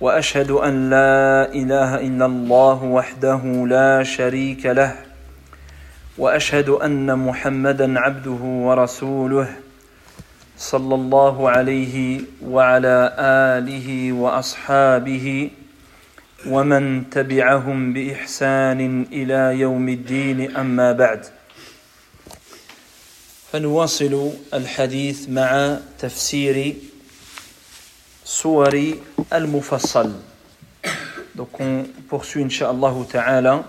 وأشهد أن لا إله إلا الله وحده لا شريك له وأشهد أن محمدا عبده ورسوله صلى الله عليه وعلى آله وأصحابه ومن تبعهم بإحسان إلى يوم الدين أما بعد. فنواصل الحديث مع تفسير سور المفصل Donc on poursuit Inch'Allah Ta'ala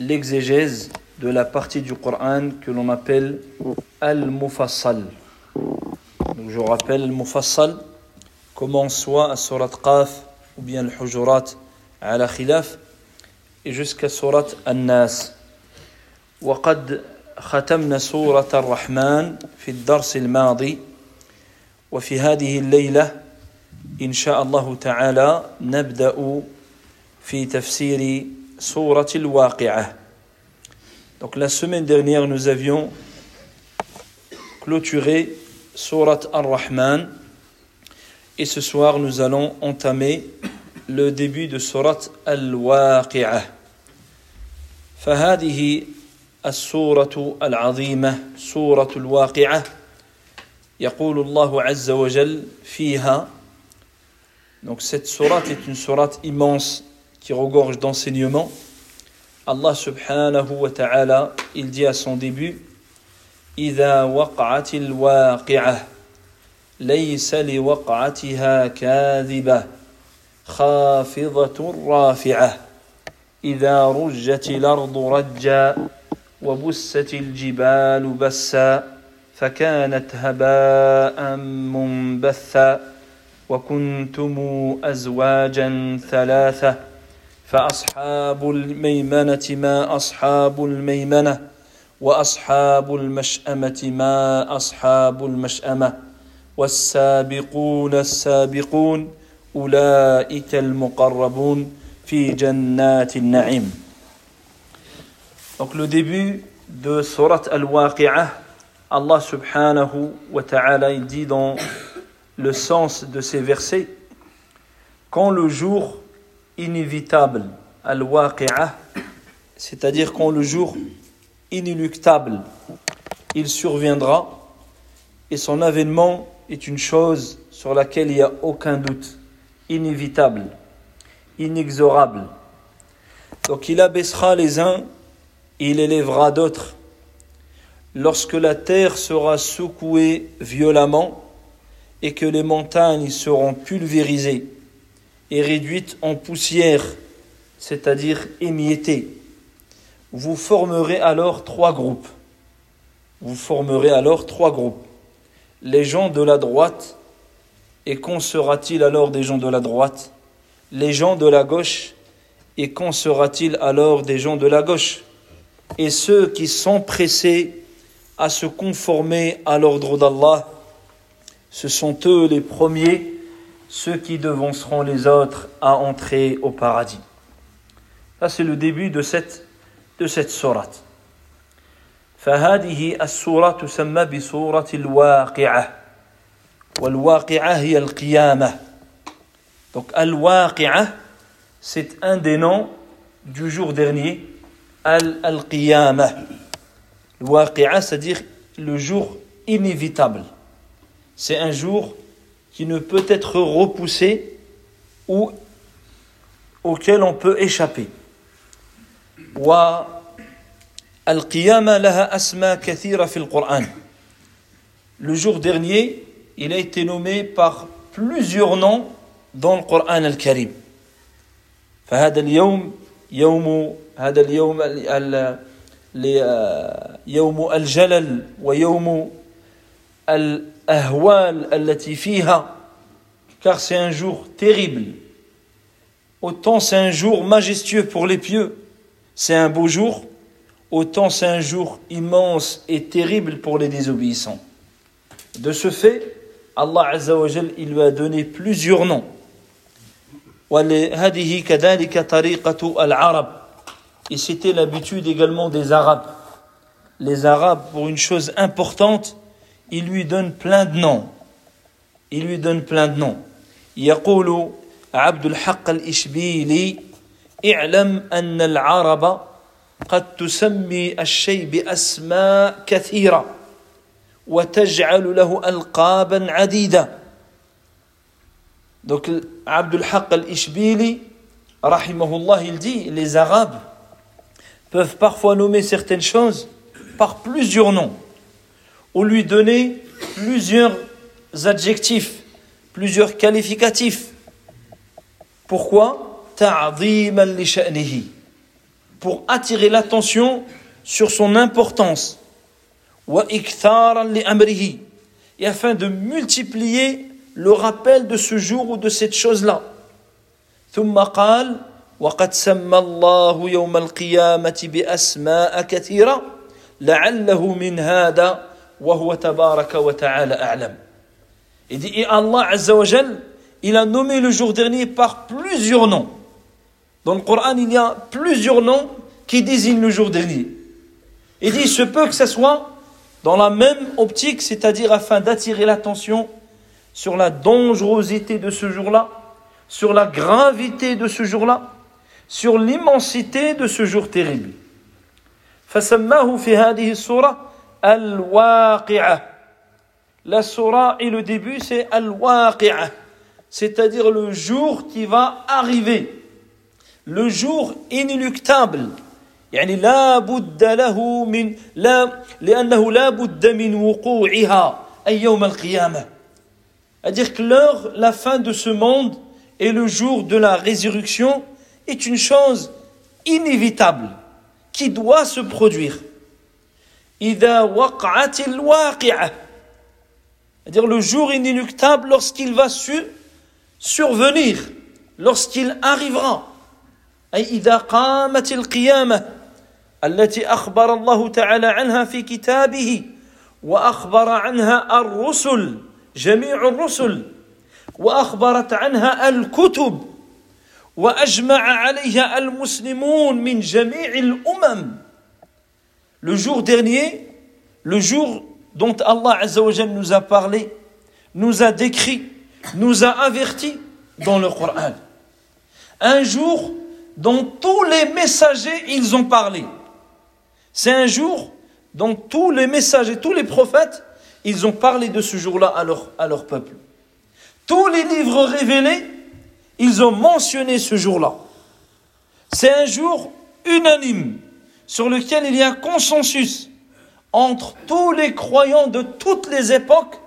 l'exégèse de la partie du Coran que l'on appelle Al-Mufassal. Donc je rappelle Al-Mufassal commence soit à Surat Qaf ou bien Al-Hujurat à la Khilaf et jusqu'à Surat An-Nas. وقد ختمنا سورة الرحمن في الدرس الماضي وفي هذه الليلة إن شاء الله تعالى نبدأ في تفسير سورة الواقعة Donc la semaine dernière nous avions clôturé Surat Ar-Rahman et ce soir nous allons entamer le début de Surat Al-Waqi'ah. فهذه السورة العظيمة سورة الواقعة يقول الله عز وجل فيها Donc cette sourate est une sourate immense qui regorge d'enseignements. Allah subhanahu wa ta'ala, il dit à son début إذا وقعت الواقعة ليس لوقعتها كاذبة خافضة رافعة إذا رجت الأرض رجا وبست الجبال بسا فكانت هباء منبثا وكنتم أزواجا ثلاثة فأصحاب الميمنة ما أصحاب الميمنة وأصحاب المشأمة ما أصحاب المشأمة والسابقون السابقون أولئك المقربون في جنات النعيم. Donc le début de Surat Al-Waqi'ah, Allah subhanahu wa ta'ala il dit dans le sens de ces versets quand le jour inévitable, al-waqi'ah, c'est-à-dire quand le jour inéluctable, il surviendra et son avènement est une chose sur laquelle il n'y a aucun doute, inévitable, inexorable. Donc il abaissera les uns il élèvera d'autres. Lorsque la terre sera secouée violemment, et que les montagnes seront pulvérisées et réduites en poussière, c'est-à-dire émiettées. Vous formerez alors trois groupes. Vous formerez alors trois groupes. Les gens de la droite, et qu'en sera-t-il alors des gens de la droite? Les gens de la gauche, et qu'en sera-t-il alors des gens de la gauche? Et ceux qui sont pressés à se conformer à l'ordre d'Allah, ce sont eux les premiers, ceux qui devanceront les autres à entrer au paradis. Ça, c'est le début de cette, de cette sourate. فهذه السورة تسمى بسورة الواقعة والواقعة هي القيامة donc al-waqi'ah c'est un des noms du jour dernier al-qiyamah al-waqi'ah c'est-à-dire le jour inévitable c'est un jour qui ne peut être repoussé ou auquel on peut échapper. Le jour dernier, il a été nommé par plusieurs noms dans le Coran al-Karim. فهذا اليوم يوم هذا اليوم يوم الجلل ويوم ahwal allati fiha, car c'est un jour terrible. Autant c'est un jour majestueux pour les pieux, c'est un beau jour, autant c'est un jour immense et terrible pour les désobéissants. De ce fait, Allah Azza wa il lui a donné plusieurs noms. Et c'était l'habitude également des Arabes. Les Arabes, pour une chose importante, ils lui donnent plein de noms. Ils lui donnent plein de noms. يقول عبد الحق الإشبيلي اعلم أن العرب قد تسمي الشيء بأسماء كثيرة وتجعل له ألقابا عديدة Donc Abdul Haq al-Ishbili, rahimahullah, il dit, les Arabes peuvent parfois nommer certaines choses par plusieurs noms, ou lui donner plusieurs adjectifs, plusieurs qualificatifs. Pourquoi Pour attirer l'attention sur son importance. Et afin de multiplier le rappel de ce jour ou de cette chose-là. وقد سمى الله يوم القيامة بأسماء كثيرة لعله من هذا وهو تبارك وتعالى أعلم Et dit, et Allah Azza wa Jal, il a nommé le jour dernier par plusieurs noms. Dans le Coran, il y a plusieurs noms qui désignent le jour dernier. Il dit, il se peut que ce soit dans la même optique, c'est-à-dire afin d'attirer l'attention sur la dangerosité de ce jour-là, sur la gravité de ce jour-là, sur l'immensité de ce jour terrible. فسماه في هذه السورة الواقعة La surah et le début c'est al-waqi'ah, c'est-à-dire le jour qui va arriver, le jour inéluctable. يعني لا بد له من لا لأنه لا بد من وقوعها أي يوم القيامة. C'est-à-dire que l'heure, la fin de ce monde et le jour de la résurrection est une chose inévitable qui doit se produire. C'est-à-dire le jour inéluctable lorsqu'il va survenir, lorsqu'il arrivera. أي إذا قامت القيامة التي أخبر الله تعالى عنها في كتابه وأخبر عنها الرسل جميع الرسل وأخبرت عنها الكتب le jour dernier, le jour dont Allah nous a parlé, nous a décrit, nous a averti dans le Coran. Un jour dont tous les messagers, ils ont parlé. C'est un jour dont tous les messagers, tous les prophètes, ils ont parlé de ce jour-là à à leur peuple. Tous les livres révélés, ils ont mentionné ce jour-là. C'est un jour unanime sur lequel il y a un consensus entre tous les croyants de toutes les époques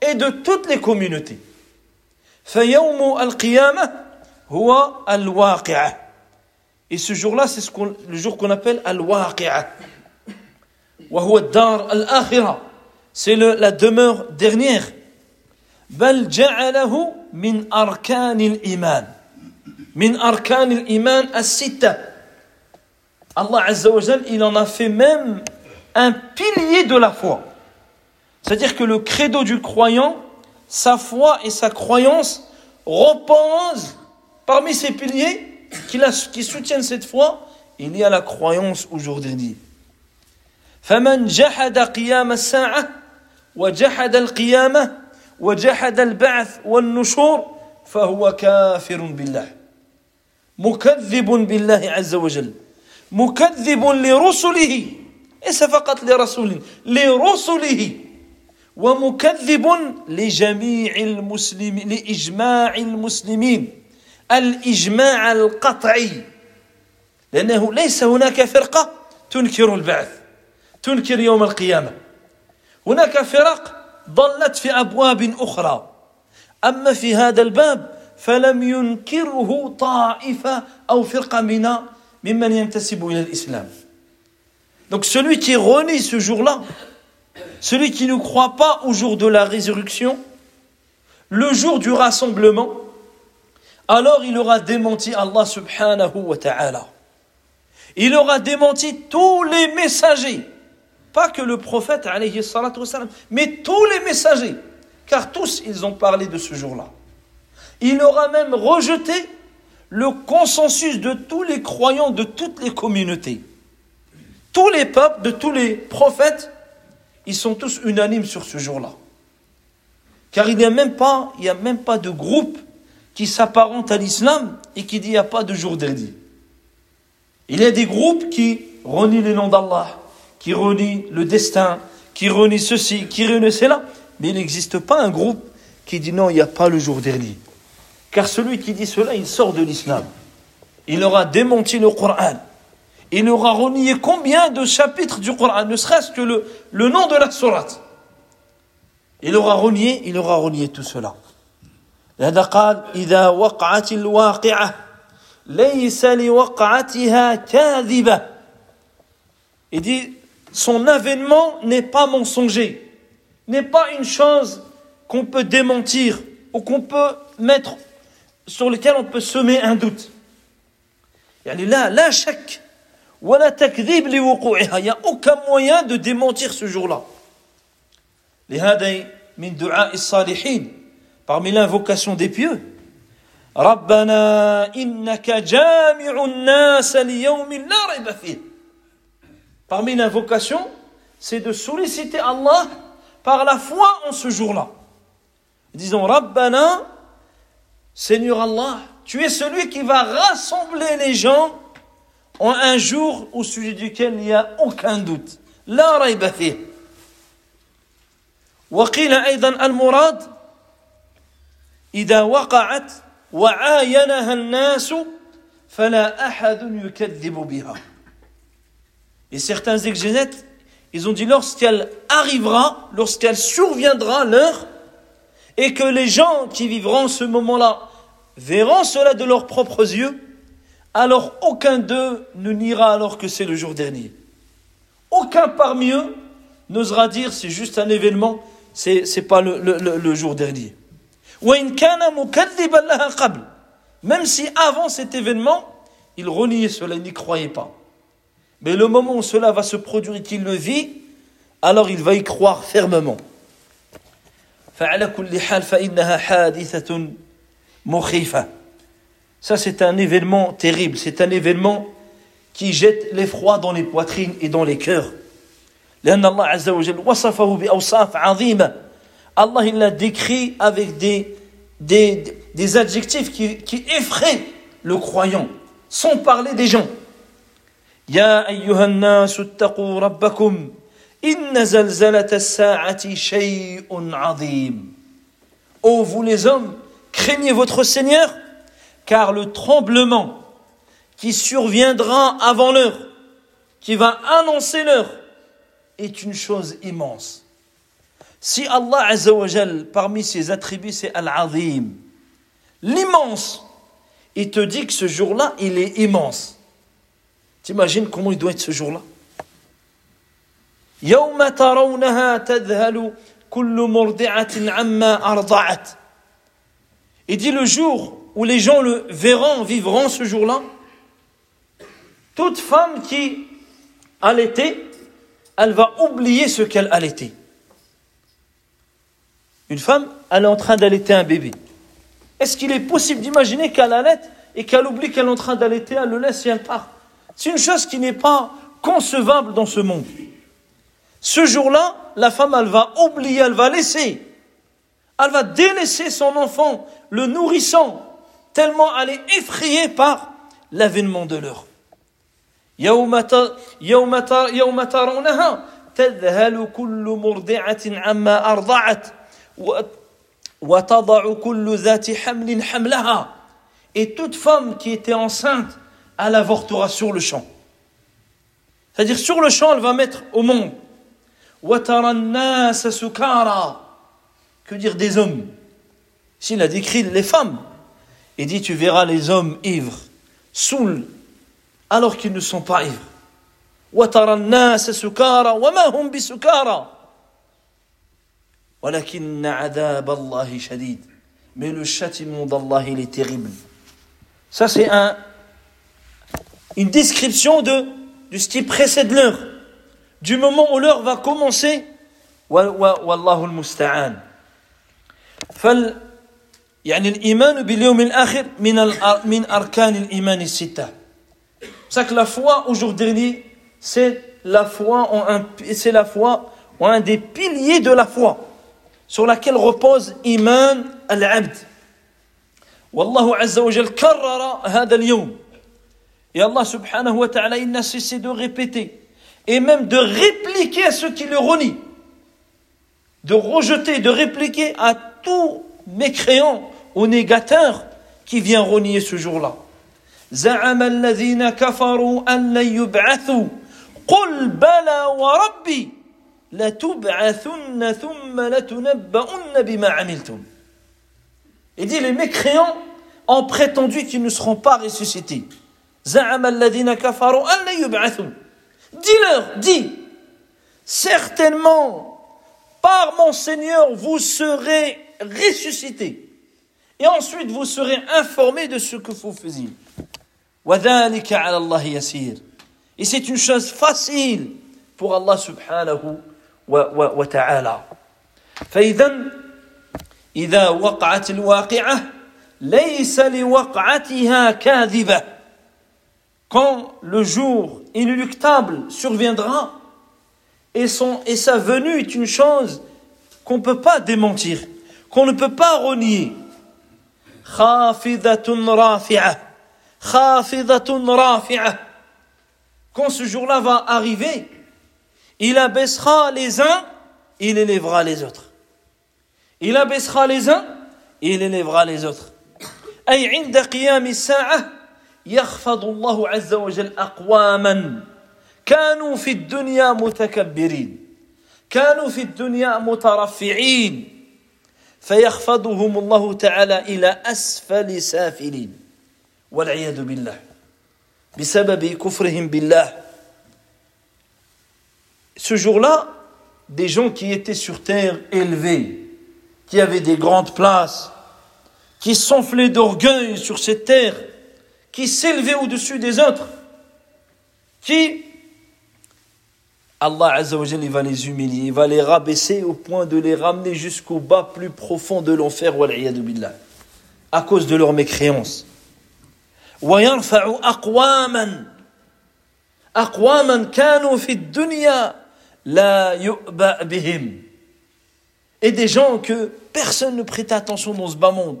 et de toutes les communautés. Et ce jour-là, c'est ce le jour qu'on appelle al-waqi'a. C'est la demeure dernière. بل جعله من أركان الإيمان من أركان الإيمان الستة Allah Azza wa Jal, il en a fait même un pilier de la foi. C'est-à-dire que le credo du croyant, sa foi et sa croyance reposent parmi ces piliers qui, la, qui soutiennent cette foi, il y a la croyance aujourd'hui. فمن جحد قيام الساعة وجحد القيامة وجحد البعث والنشور فهو كافر بالله مكذب بالله عز وجل مكذب لرسله ليس فقط لرسول لرسله ومكذب لجميع المسلمين لإجماع المسلمين. الإجماع القطعي لأنه ليس هناك فرقة تنكر البعث تنكر يوم القيامة. هناك فرق ضلت في أبواب أخرى. أما في هذا الباب فلم ينكره طائفة أو فرقة من Donc celui qui est ce jour-là, celui qui ne croit pas au jour de la résurrection, le jour du rassemblement, alors il aura démenti Allah subhanahu wa ta'ala. Il aura démenti tous les messagers, pas que le prophète alayhi mais tous les messagers, car tous ils ont parlé de ce jour-là. Il aura même rejeté le consensus de tous les croyants de toutes les communautés. Tous les peuples, de tous les prophètes, ils sont tous unanimes sur ce jour-là. Car il n'y a même pas, a même pas de groupe qui s'apparente à l'islam et qui dit il n'y a pas de jour dernier. Il y a des groupes qui renient le nom d'Allah, qui renient le destin, qui renient ceci, qui renient cela, mais il n'existe pas un groupe qui dit non, il n'y a pas le jour dernier. Car celui qui dit cela, il sort de l'islam. Il aura démenti le Coran. Il aura renié combien de chapitres du Coran, ne serait-ce que le, nom de la sourate. Il aura renié, il aura renié tout cela. Il dit, son avènement n'est pas mensonger, n'est pas une chose qu'on peut démentir ou qu'on peut mettre sur lesquels on peut semer un doute. Il n'y a aucun moyen de démentir ce jour-là. Parmi l'invocation des pieux. Parmi l'invocation, c'est de solliciter Allah par la foi en ce jour-là. Disons, Rabbana Seigneur Allah, tu es celui qui va rassembler les gens en un jour au sujet duquel il n'y a aucun doute. La rayba fih. وقيل أيضا المراد إذا وقعت وعاينها الناس فلا أحد يكذب بها. Et certains exégètes, ils ont dit lorsqu'elle arrivera, lorsqu'elle surviendra l'heure, et que les gens qui vivront ce moment-là verront cela de leurs propres yeux, alors aucun d'eux ne niera alors que c'est le jour dernier. Aucun parmi eux n'osera dire c'est juste un événement, c'est n'est pas le, le, le, le jour dernier. Même si avant cet événement, il reniait cela, il n'y croyait pas. Mais le moment où cela va se produire et qu'il le vit, alors il va y croire fermement. فعلى كل حال فإنها حادثة مخيفة. Ça c'est un événement terrible, c'est un événement qui jette l'effroi dans les poitrines et dans les cœurs. لأن الله عز وجل وصفه بأوصاف عظيمة. Allah il l'a décrit avec des, des, des adjectifs qui, qui effraient le croyant, sans parler des gens. يا أيها الناس اتقوا ربكم Ô vous les hommes, craignez votre Seigneur, car le tremblement qui surviendra avant l'heure, qui va annoncer l'heure, est une chose immense. Si Allah Azzawajal, parmi ses attributs, c'est Al-Azim, l'immense, il te dit que ce jour-là, il est immense. T'imagines comment il doit être ce jour-là? يوم ترونها تذهل كل مرضعة عما أرضعت Il dit le jour où les gens le verront, vivront ce jour-là, toute femme qui allaitait, elle va oublier ce qu'elle allaitait. Une femme, elle est en train d'allaiter un bébé. Est-ce qu'il est possible d'imaginer qu'elle allaite et qu'elle oublie qu'elle est en train d'allaiter, elle le laisse et elle part C'est une chose qui n'est pas concevable dans ce monde. Ce jour-là, la femme, elle va oublier, elle va laisser, elle va délaisser son enfant, le nourrissant, tellement elle est effrayée par l'avènement de l'heure. يوم يوم يوم ترونها تذهل كل مرضعة عما أرضعت وتضع كل ذات حمل حملها et toute femme qui était enceinte elle avortera sur le champ c'est-à-dire sur le champ elle va mettre au monde وترى الناس سكارى Que dire des hommes? S'il a décrit les femmes, il dit Tu verras les hommes ivres, saouls, alors qu'ils ne sont pas ivres. Mais le châtiment d'Allah, il est terrible. Ça, c'est un, une description de, de ce qui précède l'heure. Du moment où l'heure va commencer. والله المستعان فال يعني الإيمان باليوم الآخر من من أركان الإيمان الستة. C'est que la foi au jour dernier, c'est la foi c'est la foi un des piliers de la foi sur laquelle repose iman al-abd. والله عز وجل كرر هذا اليوم et Allah subhanahu wa ta'ala, il n'a cessé de répéter et même de répliquer à ceux qui le renient. De rejeter, de répliquer à tout mécréant ou négateur qui vient renier ce jour-là. زعم الذين كفروا أن لن يبعثوا قل بلى وربي لتبعثن ثم لتنبؤن بما عملتم Et dit les mécréants ont prétendu qu'ils ne seront pas ressuscités. Dis-leur, dis, certainement, par mon Seigneur, vous serez ressuscités. Et ensuite, vous serez informés de ce que vous faisiez. Et c'est une chose facile pour Allah subhanahu wa ta'ala. فإذا إذا وقعت الواقعة ليس لوقعتها كاذبة quand le jour inéluctable surviendra, et, son, et sa venue est une chose qu'on ne peut pas démentir, qu'on ne peut pas renier. Quand ce jour-là va arriver, il abaissera les uns, il élèvera les autres. Il abaissera les uns, il élèvera les autres. يخفض الله عز وجل أقواما. كانوا في الدنيا متكبرين. كانوا في الدنيا مترفعين. فيخفضهم الله تعالى إلى أسفل سافلين. والعياذ بالله. بسبب كفرهم بالله. Ce jour-là, des gens qui étaient sur terre élevés, qui avaient des grandes places, qui s'enflaient d'orgueil sur cette terre, qui s'élevait au-dessus des autres, qui, Allah Azzawajal, il va les humilier, il va les rabaisser au point de les ramener jusqu'au bas plus profond de l'enfer, billah, à cause de leur mécréance. ويرفع أقواما أقواما كانوا في الدنيا لا يؤبأ بهم et des gens que personne ne prêtait attention dans ce bas monde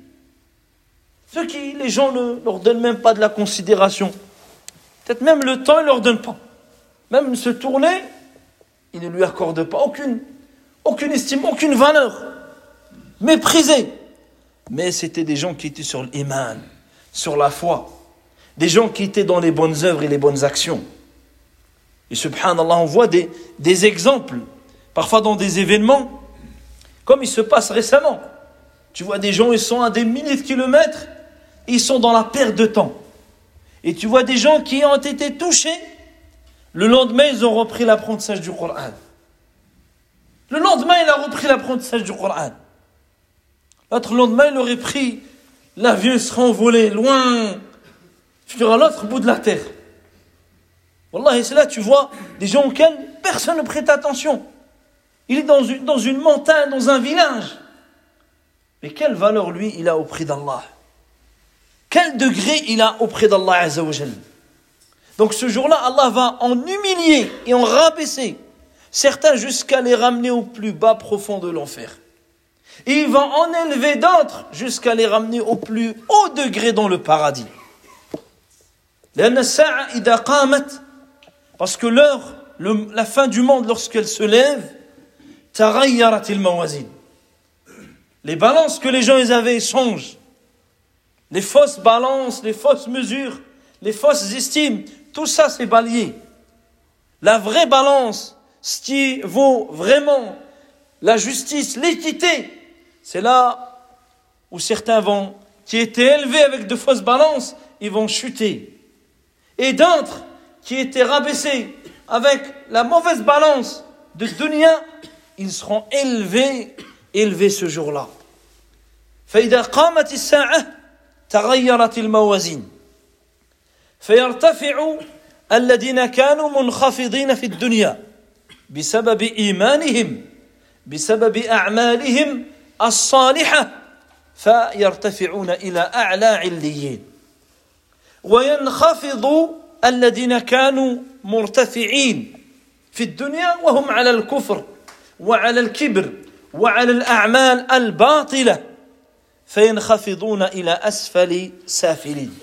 Ceux qui, les gens ne leur donnent même pas de la considération. Peut-être même le temps, il ne leur donne pas. Même se tourner, il ne lui accorde pas aucune, aucune estime, aucune valeur. Méprisé. Mais c'était des gens qui étaient sur l'iman, sur la foi. Des gens qui étaient dans les bonnes œuvres et les bonnes actions. Et subhanallah, on voit des, des exemples, parfois dans des événements, comme il se passe récemment. Tu vois des gens, ils sont à des milliers de kilomètres, ils sont dans la perte de temps. Et tu vois des gens qui ont été touchés, le lendemain, ils ont repris l'apprentissage du Coran. Le lendemain, il a repris l'apprentissage du Coran. L'autre lendemain, il aurait pris l'avion, il serait envolé loin, sur l'autre bout de la terre. Wallah, et c'est là, tu vois des gens auxquels personne ne prête attention. Il est dans une montagne, dans un village. Mais quelle valeur, lui, il a au prix d'Allah quel degré il a auprès d'Allah Azzawajal. Donc ce jour-là, Allah va en humilier et en rabaisser certains jusqu'à les ramener au plus bas profond de l'enfer. Il va en élever d'autres jusqu'à les ramener au plus haut degré dans le paradis. Parce que l'heure, la fin du monde, lorsqu'elle se lève, les balances que les gens avaient changent les fausses balances, les fausses mesures, les fausses estimes, tout ça c'est balayé. La vraie balance, ce qui vaut vraiment la justice, l'équité, c'est là où certains vont, qui étaient élevés avec de fausses balances, ils vont chuter. Et d'autres qui étaient rabaissés avec la mauvaise balance de dunya, ils seront élevés, élevés ce jour-là. فإذا قامت الساعة تغيرت الموازين. فيرتفع الذين كانوا منخفضين في الدنيا بسبب إيمانهم بسبب أعمالهم الصالحة فيرتفعون إلى أعلى عليين. وينخفض الذين كانوا مرتفعين في الدنيا وهم على الكفر وعلى الكبر وعلى الأعمال الباطلة. فينخفضون إلى أسفل سافلين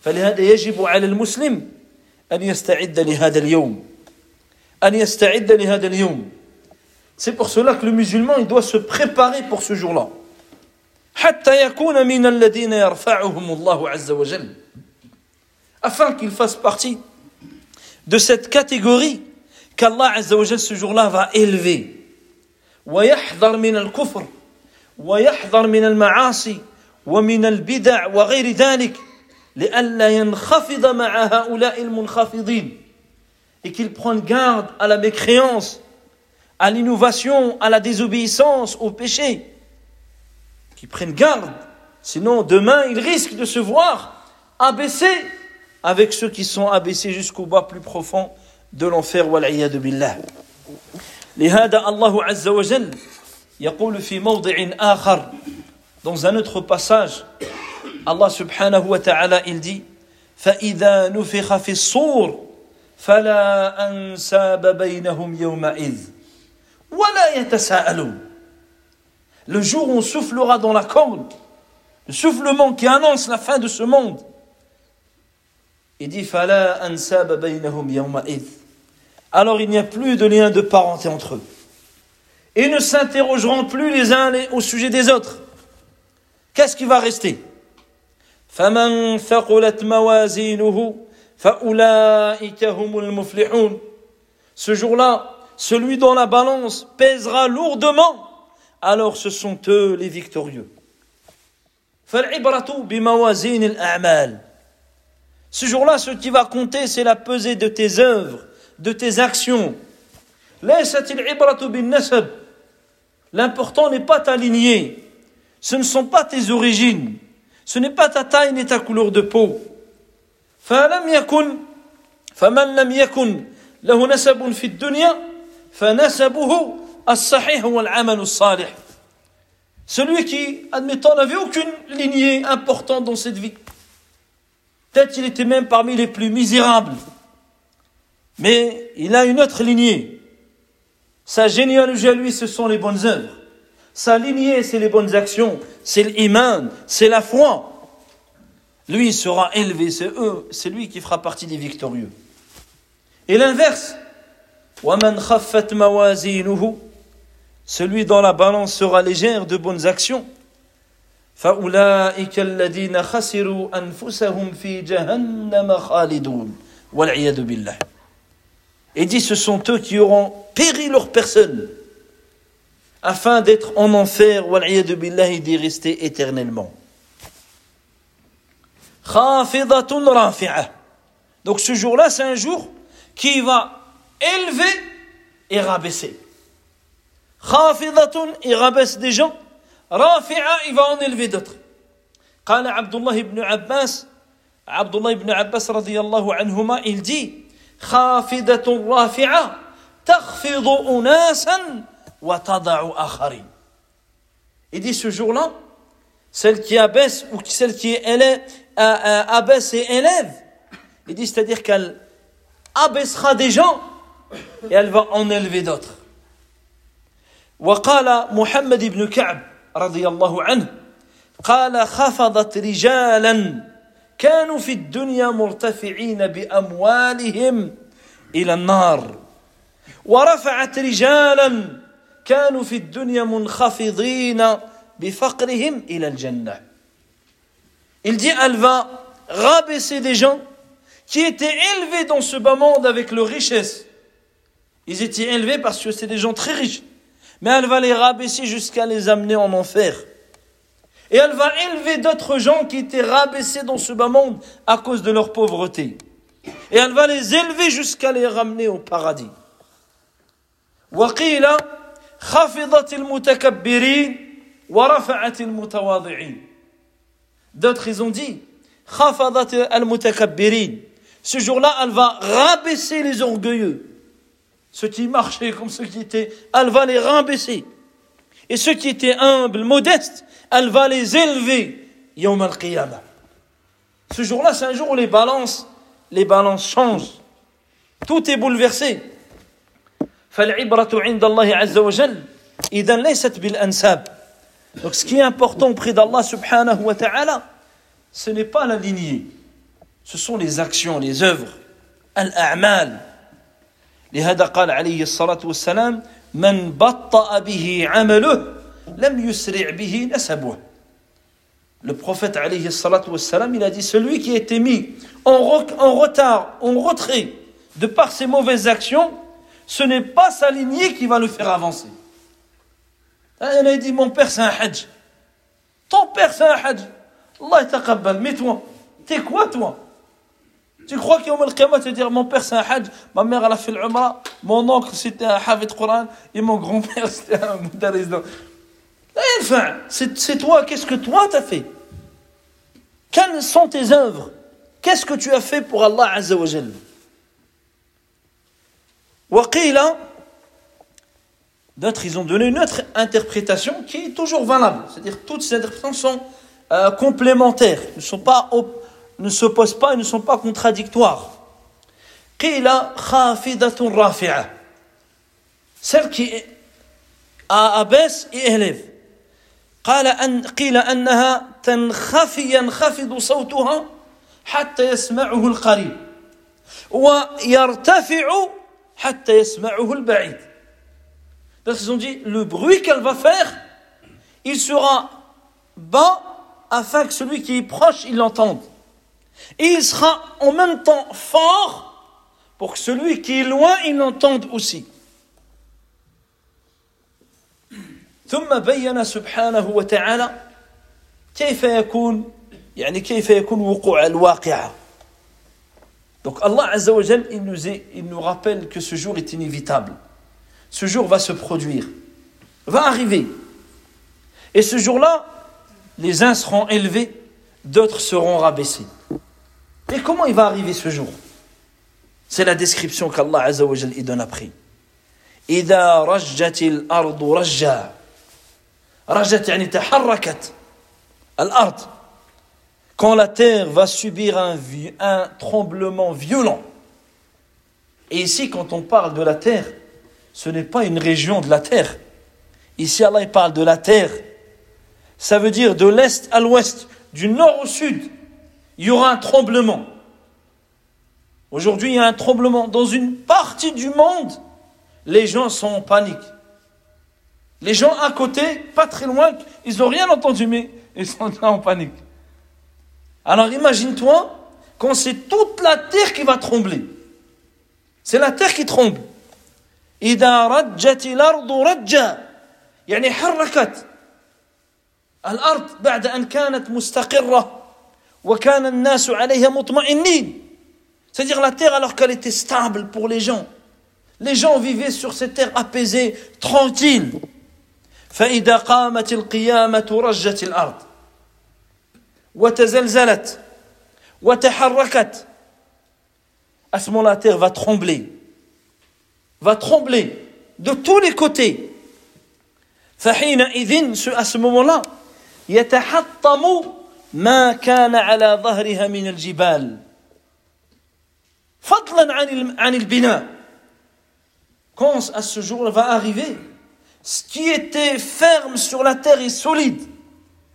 فلهذا يجب على المسلم أن يستعد لهذا اليوم أن يستعد لهذا اليوم C'est pour cela que le musulman il doit se préparer pour ce jour-là. حتى يكون من الذين يرفعهم الله عز وجل afin qu'il fasse partie de cette catégorie qu'Allah Azza wa ce jour-là va élever. ويحذر من الكفر ويحذر من المعاصي ومن البدع وغير ذلك لئلا ينخفض مع هؤلاء المنخفضين et qu'il prenne garde à la mécréance, à l'innovation, à la désobéissance, au péché. Qu'il prenne garde, sinon demain il risque de se voir abaissé avec ceux qui sont abaissés jusqu'au bas plus profond de l'enfer والعياذ بالله لهذا الله عز وجل يقول في موضع آخر dans un autre passage Allah subhanahu wa ta'ala il dit فإذا نفخ في الصور فلا أنساب بينهم يومئذ ولا يتساءلون Le jour où on soufflera dans la corde, le soufflement qui annonce la fin de ce monde, il dit Fala ansab baynahum yawma'id. Alors il n'y a plus de lien de parenté entre eux. et ne s'interrogeront plus les uns au sujet des autres. Qu'est-ce qui va rester Ce jour-là, celui dont la balance pèsera lourdement, alors ce sont eux les victorieux. Ce jour-là, ce qui va compter, c'est la pesée de tes œuvres, de tes actions. L'important n'est pas ta lignée, ce ne sont pas tes origines, ce n'est pas ta taille ni ta couleur de peau. Celui qui, admettons, n'avait aucune lignée importante dans cette vie, Peut-être qu'il était même parmi les plus misérables. Mais il a une autre lignée. Sa généalogie à lui, ce sont les bonnes œuvres. Sa lignée, c'est les bonnes actions. C'est l'iman, c'est la foi. Lui sera élevé, c'est eux, c'est lui qui fera partie des victorieux. Et l'inverse. Celui dont la balance sera légère de bonnes actions. فأولئك Et dit ce sont eux qui auront péri leur personne afin d'être en enfer والعياذ بالله et d'y rester éternellement. خافضة رافعة Donc ce jour-là c'est un jour qui va élever et rabaisser. خافضة il rabaisse des gens رافعة il va en élever d'autres قال عبد الله بن عباس عبد الله بن عباس رضي الله عنهما il dit خافضة رافعة تخفض أناسا وتضع آخرين il dit ce jour-là celle qui abaisse ou celle qui élève, abaisse et élève il dit c'est-à-dire qu'elle abaissera des gens et elle va en élever d'autres وقال محمد بن كعب رضي الله عنه قال خفضت رجالا كانوا في الدنيا مرتفعين باموالهم الى النار ورفعت رجالا كانوا في الدنيا منخفضين بفقرهم الى الجنه Il dit elle va rabaisser des gens qui étaient élevés dans ce bas monde avec leur richesse, Ils étaient élevés parce que c'est des gens très riches. Mais elle va les rabaisser jusqu'à les amener en enfer. Et elle va élever d'autres gens qui étaient rabaissés dans ce bas monde à cause de leur pauvreté. Et elle va les élever jusqu'à les ramener au paradis. وقيل خفضت المتكبرين ورفعت المتواضعين D'autres, ils ont dit, خفضت المتكبرين. Ce jour-là, elle va rabaisser les orgueilleux. Ceux qui marchaient comme ceux qui étaient, elle va les rabaisser. Et ceux qui étaient humbles, modestes, elle va les élever. Yom al-Qiyamah. Ce jour-là, c'est un jour où les balances, les balances changent. Tout est bouleversé. فالعبرة عند الله عز وجل إذا ليست بالأنساب donc ce qui est important auprès d'Allah subhanahu wa ta'ala ce n'est pas la lignée ce sont les actions les œuvres الأعمال لهذا قال عليه الصلاة والسلام من بطأ به عمله le prophète alayhi il a dit celui qui a été mis en, retard, en retrait, de par ses mauvaises actions, ce n'est pas sa lignée qui va le faire avancer. Ah, il a dit mon père c'est un hajj. Ton père c'est un hajj. Allah taqabbal, mais toi, t'es quoi toi? Tu crois qu'au Malkama, tu vas dire mon père c'est un hajj, ma mère elle a fait l'umrah, mon oncle c'était un hafiz Quran et mon grand-père c'était un moudaris. Enfin, c'est toi, qu'est-ce que toi t'as fait? Quelles sont tes œuvres? Qu'est-ce que tu as fait pour Allah Azza wa Waqila, d'autres, ils ont donné une autre interprétation qui est toujours valable. C'est-à-dire toutes ces interprétations sont euh, complémentaires, ne sont pas ne s'opposent pas et ne sont pas contradictoires. Celle qui abaisse et élève. قال أن قيل أنها تنخفي ينخفض صوتها حتى يسمعه القريب ويرتفع حتى يسمعه البعيد Donc ils ont dit, le bruit qu'elle va faire, il sera bas afin que celui qui est proche, il l'entende. Et il sera en même temps fort pour que celui qui est loin, il l'entende aussi. ثم بين سبحانه وتعالى كيف يكون يعني كيف يكون وقوع الواقعه Donc Allah Azza wa Jal, il nous, est, il nous rappelle que ce jour est inévitable. Ce jour va se produire, va arriver. Et ce jour-là, les uns seront élevés, d'autres seront rabaissés. Et comment il va arriver ce jour C'est la description qu'Allah Azza wa Jal donne après. إذا رجت الأرض رجا Rajat yani taharrakat. Al-ard. Quand la terre va subir un, tremblement violent. Et ici, quand on parle de la terre, ce n'est pas une région de la terre. Ici, Allah parle de la terre. Ça veut dire de l'est à l'ouest, du nord au sud, il y aura un tremblement. Aujourd'hui, il y a un tremblement. Dans une partie du monde, les gens sont en panique. Les gens à côté, pas très loin, ils n'ont rien entendu, mais ils sont en panique. Alors imagine-toi quand c'est toute la terre qui va trembler. C'est la terre qui tremble. إذا رجت الأرض رجا يعني حركت الأرض بعد أن كانت مستقرة وكان الناس عليها مطمئنين c'est-à-dire la terre alors qu'elle était stable pour les gens les gens vivaient sur cette terre apaisée tranquille فإذا قامت القيامة رجت الأرض وتزلزلت وتحركت. À ce moment la terre va trembler. Va trembler de tous les côtés. فحينئذ à ce moment-là يتحطم ما كان على ظهرها من الجبال. فضلا عن عن البناء. Quand à ce jour va arriver ce qui était ferme sur la terre et solide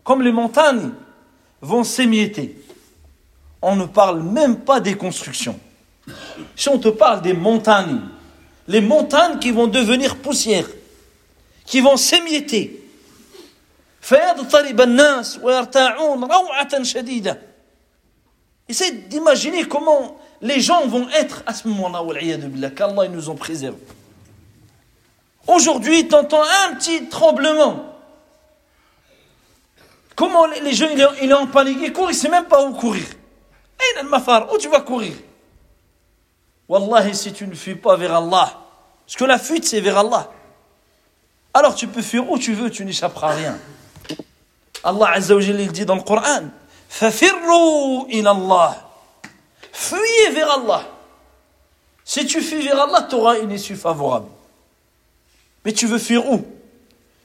comme les montagnes vont s'émietter. On ne parle même pas des constructions. Si on te parle des montagnes, les montagnes qui vont devenir poussière, qui vont s'émietter. Essayez d'imaginer comment les gens vont être à ce moment-là, qu'Allah nous en préserve. Aujourd'hui, tu entends un petit tremblement. Comment les gens, il est, en panique, il court, il ne sait même pas où courir. Où tu vas courir? Wallahi, si tu ne fuis pas vers Allah, parce que la fuite, c'est vers Allah. Alors tu peux fuir où tu veux, tu n'échapperas à rien. Allah Azza il dit dans le Coran, Fafirru in Allah. Fuyez vers Allah. Si tu fuis vers Allah, tu auras une issue favorable. Mais tu veux fuir où?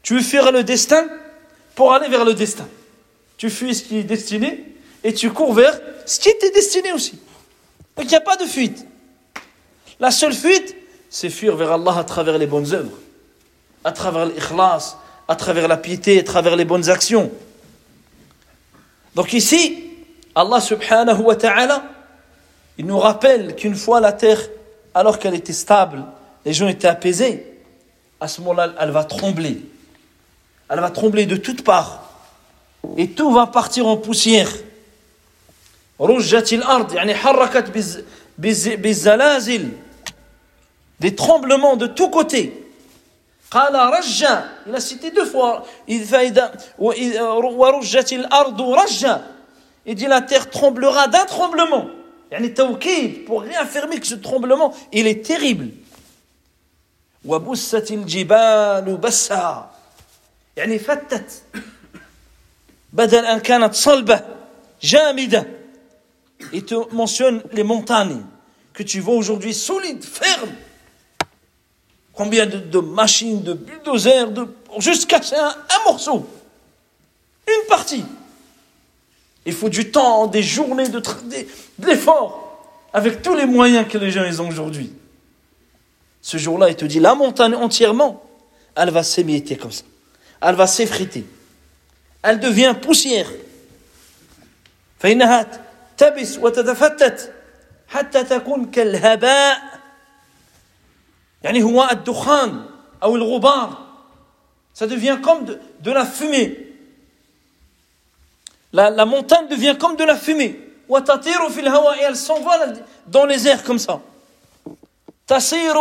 Tu veux fuir le destin? Pour aller vers le destin. Tu fuis ce qui est destiné et tu cours vers ce qui était destiné aussi. Donc il n'y a pas de fuite. La seule fuite, c'est fuir vers Allah à travers les bonnes œuvres, à travers l'ikhlas, à travers la piété, à travers les bonnes actions. Donc ici, Allah subhanahu wa ta'ala, il nous rappelle qu'une fois la terre, alors qu'elle était stable, les gens étaient apaisés, à ce moment-là, elle va trembler. Elle va trembler de toutes parts. Et tout va partir en poussière. Des tremblements de tous côtés. Il a cité deux fois. Il dit la terre tremblera d'un tremblement. Pour réaffirmer que ce tremblement, il est terrible. وبست الجبال بسا يعني فتت بدل أن كانت صلبة جامدة il te mentionne les montagnes que tu vois aujourd'hui solides, fermes. Combien de, machines, de bulldozers, de, juste casser un, morceau, une partie. Il faut du temps, des journées de, d'efforts, avec tous les moyens que les gens ont aujourd'hui. Ce jour-là, il te dit, la montagne entièrement, elle va s'émietter comme ça. Elle va s'effriter. Elle devient poussière. تبس وتتفتت حتى تكون كالهباء يعني هو الدخان أو الغبار ça devient comme de, de la fumée la, la montagne devient comme de la fumée وتطير في الهواء et elle s'envole dans les airs comme ça تصير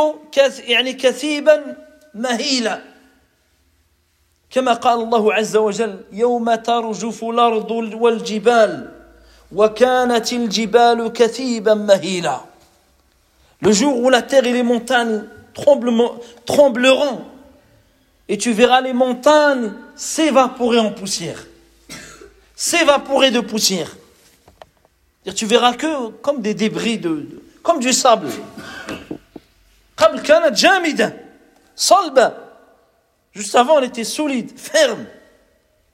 يعني كثيبا مهيلا كما قال الله عز وجل يوم ترجف الارض والجبال le jour où la terre et les montagnes trembleront, et tu verras les montagnes s'évaporer en poussière. S'évaporer de poussière. Tu verras que comme des débris, de, comme du sable. Juste avant, elle était solide, ferme.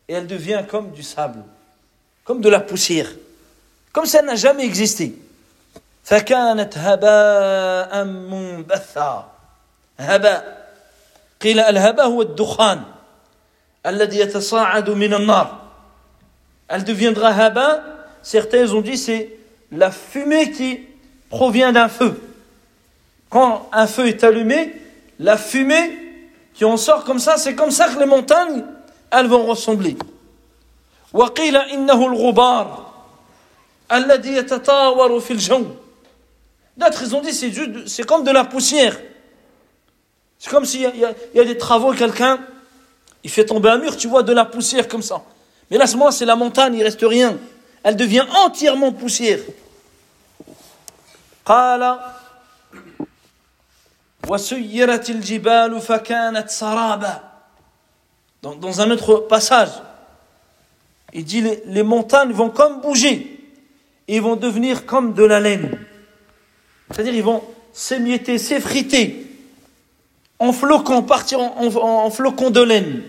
Et elle devient comme du sable, comme de la poussière comme ça n'a jamais existé. فكانت هباء منبثا هباء قيل الهباء هو الدخان الذي يتصاعد من النار elle deviendra haba certains ont dit c'est la fumée qui provient d'un feu quand un feu est allumé la fumée qui en sort comme ça c'est comme ça que les montagnes elles vont ressembler وقيل إنه الغبار D'autres, ils ont dit, c'est c'est comme de la poussière. C'est comme s'il y, y, a des travaux, quelqu'un, il fait tomber un mur, tu vois de la poussière comme ça. Mais là, à ce moment c'est la montagne, il reste rien. Elle devient entièrement poussière. قال وسيرت الجبال فكانت سرابا dans, dans un autre passage il dit les, les montagnes vont comme bouger ils vont devenir comme de la laine. C'est-à-dire, ils vont s'émietter, s'effriter, en flocons, partir en, en, en flocons de laine.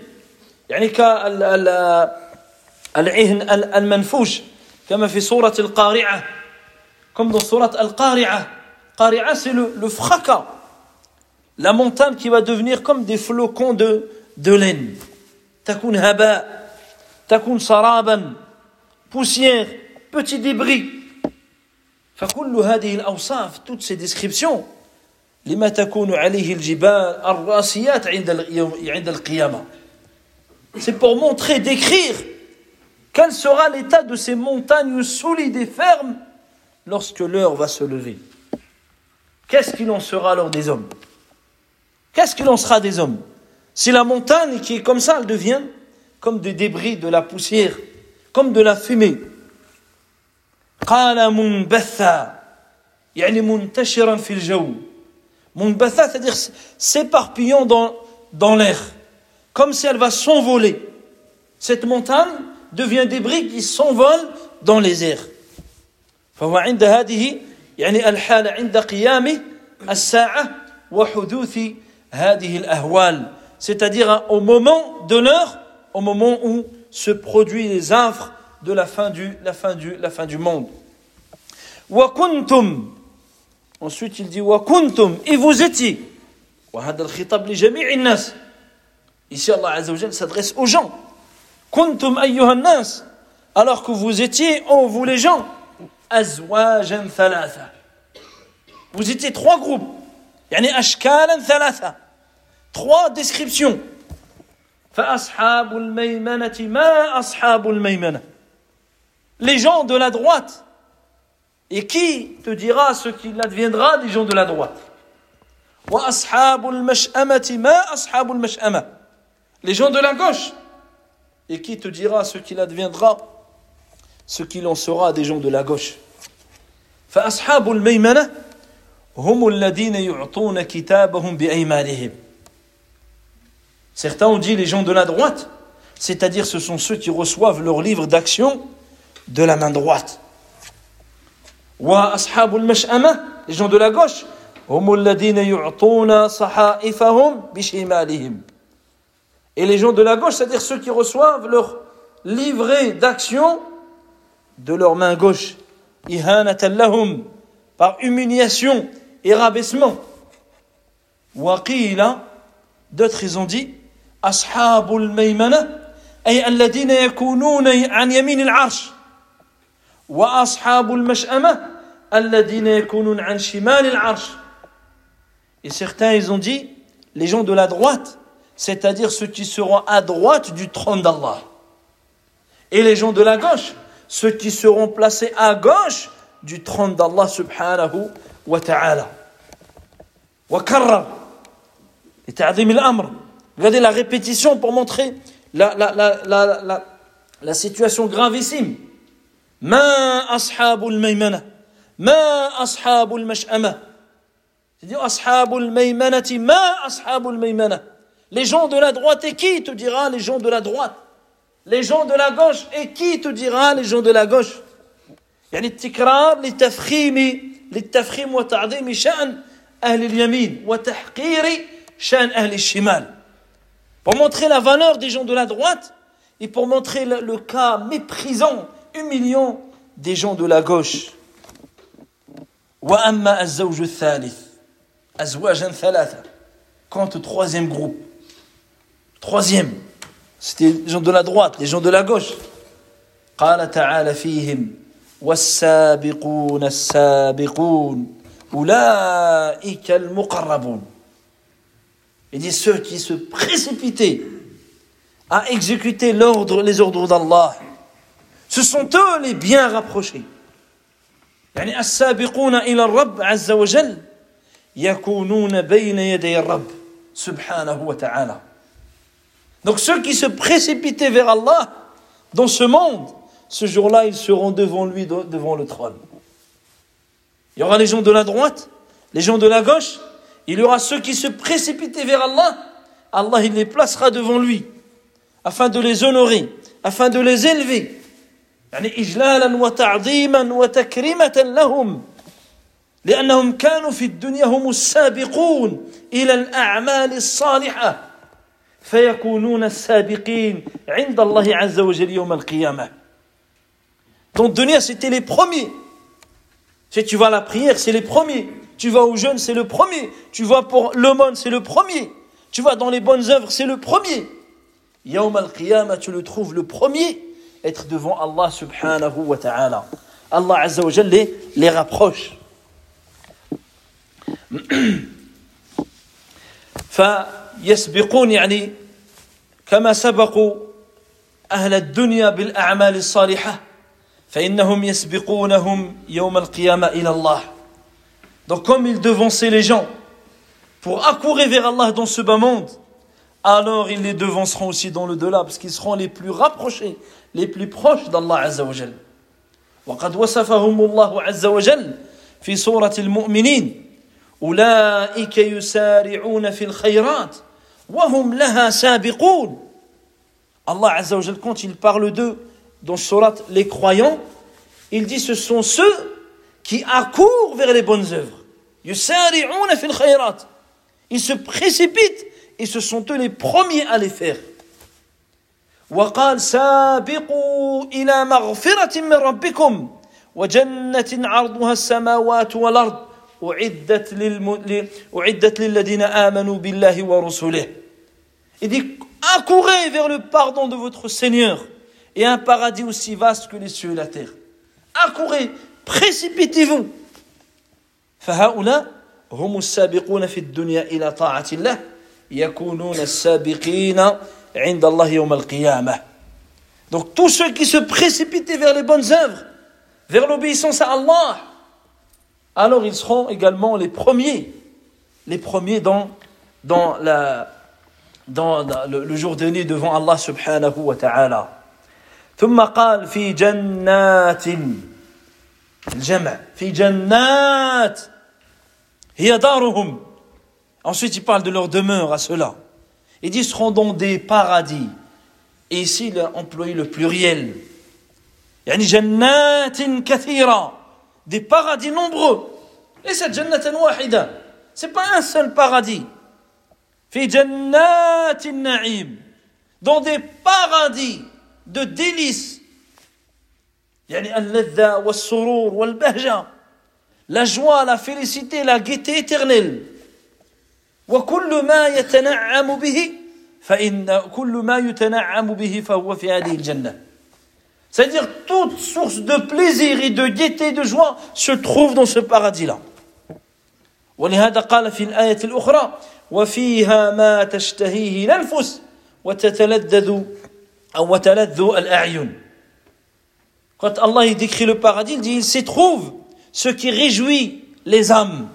يعني كالعهن المنفوش كما في سورة القارعة comme dans سورة القارعة قارعة c'est le, le fracas la montagne qui va devenir comme des flocons de, laine. Takun haba, takun saraban, poussière, petits débris. toutes ces descriptions c'est pour montrer décrire quel sera l'état de ces montagnes solides et fermes lorsque l'heure va se lever qu'est-ce qu'il en sera alors des hommes? qu'est-ce qu'il en sera des hommes Si la montagne qui est comme ça, elle devient comme des débris, de la poussière, comme de la fumée. قال منبثا يعني منتشرا في الجو منبثا c'est-à-dire s'éparpillant dans, dans l'air comme si elle va s'envoler cette montagne devient débris qui s'envolent dans les airs فهو عند هذه يعني الحالة عند قيام الساعة وحدوث هذه الأهوال c'est-à-dire au moment de l'heure au moment où se produisent les affres de la fin du, la fin du, la fin du monde. Wa kuntum. Ensuite, il dit Wa kuntum. Et vous étiez. وهذا الخطاب لجميع الناس. Ici, Allah Azzawajal s'adresse aux gens. Kuntum ayyuhan nas. Alors que vous étiez, oh vous les gens, azwajan thalatha. Vous étiez trois groupes. يعني أشكالا ثلاثة. Trois descriptions. فأصحاب الميمنة ما أصحاب الميمنة les gens de la droite. Et qui te dira ce qu'il adviendra des gens de la droite Les gens de la gauche. Et qui te dira ce qu'il adviendra, ce qu'il en sera des gens de la gauche فأصحاب الميمنة Certains ont dit les gens de la droite, c'est-à-dire ce sont ceux qui reçoivent leur livre d'action de la main droite. Les gens de la gauche, Et les gens de la gauche, c'est-à-dire ceux qui reçoivent leur livret d'action de leur main gauche. par humiliation et rabaissement. Waqila, d'autres ils ont dit, ashabul maymana, ay alladina yakununa an yamin al-arsh. وأصحاب المشأمة الذين يكونون عن شمال العرش Et certains, ils ont dit, les gens de la droite, c'est-à-dire ceux qui seront à droite du trône d'Allah. Et les gens de la gauche, ceux qui seront placés à gauche du trône d'Allah subhanahu wa ta'ala. وكرر لتعظيم الأمر Regardez la répétition pour montrer la, la, la, la, la, la situation gravissime. ما أصحاب الميمنة ما أصحاب المشأمة C'est-à-dire أصحاب الميمنة ما أصحاب الميمنة Les gens de la droite et qui te dira les gens de la droite Les gens de la gauche et qui te dira les gens de la gauche يعني التكرار لتفخيم للتفخيم وتعظيم شأن أهل اليمين وتحقير شأن أهل الشمال Pour montrer la valeur des gens de la droite et pour montrer le, le cas méprisant humiliant des gens de la gauche. وأما الزوج الثالث أزواجا ثلاثة Quant au troisième groupe, troisième, c'était les gens de la droite, les gens de la gauche. قال تعالى فيهم والسابقون السابقون أولئك المقربون Il dit ceux qui se précipitaient à exécuter l'ordre, les ordres d'Allah ce sont eux les bien rapprochés. يعني السابقون إلى الرب عز وجل يكونون بين يدي الرب سبحانه وتعالى. Donc ceux qui se précipitaient vers Allah dans ce monde, ce jour-là, ils seront devant lui, devant le trône. Il y aura les gens de la droite, les gens de la gauche, il y aura ceux qui se précipitaient vers Allah, Allah il les placera devant lui, afin de les honorer, afin de les élever, يعني إجلالا وتعظيما وتكريمة لهم لأنهم كانوا في الدنيا هم السابقون إلى الأعمال الصالحة فيكونون السابقين عند الله عز وجل يوم القيامة Dans dunya, c'était les premiers. Si tu vas à la prière, c'est les premiers. Tu vas au jeûne, c'est le premier. Tu vas pour l'aumône, c'est le premier. Tu vas dans les bonnes œuvres, c'est le premier. Yawm al-Qiyamah, tu le trouves le premier. être devant Allah subhanahu wa ta'ala. Allah azza wa jalla les, les rapproche. فيسبقون يعني كما سبقوا أهل الدنيا بالأعمال الصالحة فإنهم يسبقونهم يوم القيامة إلى الله Donc comme ils devançaient les gens pour accourir vers Allah dans ce bas monde, alors ils les devanceront aussi dans le delà parce qu'ils seront les plus rapprochés les plus proches d'Allah Azza wa Jal وقد وصفهم الله عز وجل في سورة المؤمنين أولئك يسارعون في الخيرات وهم لها سابقون Allah Azza wa Jal, quand il parle d'eux dans Surat les croyants, il dit ce sont ceux qui accourent vers les bonnes œuvres. يسارعون في الخيرات. Ils se précipitent et ce sont eux les premiers à les faire. وقال سابقوا إلى مغفرة من ربكم وجنة عرضها السماوات والأرض أعدت, للم... أعدت للذين آمنوا بالله ورسله Il dit accourez vers le pardon de votre Seigneur et un paradis aussi vaste que les cieux et la terre. Accourez, précipitez-vous. فهؤلاء هم السابقون في الدنيا إلى طاعة الله يكونون السابقين عند الله يوم القيامة. Donc tous ceux qui se précipitaient vers les bonnes œuvres, vers l'obéissance à Allah, alors ils seront également les premiers, les premiers dans, dans, la, dans, dans le, le jour dernier devant Allah subhanahu wa ta'ala. ثم قال في جنات الجمع في جنات هي دارهم ensuite il parle de leur demeure à cela il dit seront dans des paradis et ici il a employé le pluriel يعني جنات كثيرة des paradis nombreux et cette جنة واحدة c'est pas un seul paradis في جنات النعيم dans des paradis De délices. يعني اللذة والسرور والبهجة la joie, la félicité, la gaieté éternelle. وكل ما يتنعم به فإن كل ما يتنعم به فهو في هذه الجنة c'est-à-dire toute source de plaisir et de gaieté et de joie se trouve dans ce paradis-là. ولهذا قال في الآية الأخرى وفيها ما تشتهيه الأنفس وتتلذذ Quand Allah décrit le paradis, il dit il s'y trouve ce qui réjouit les âmes,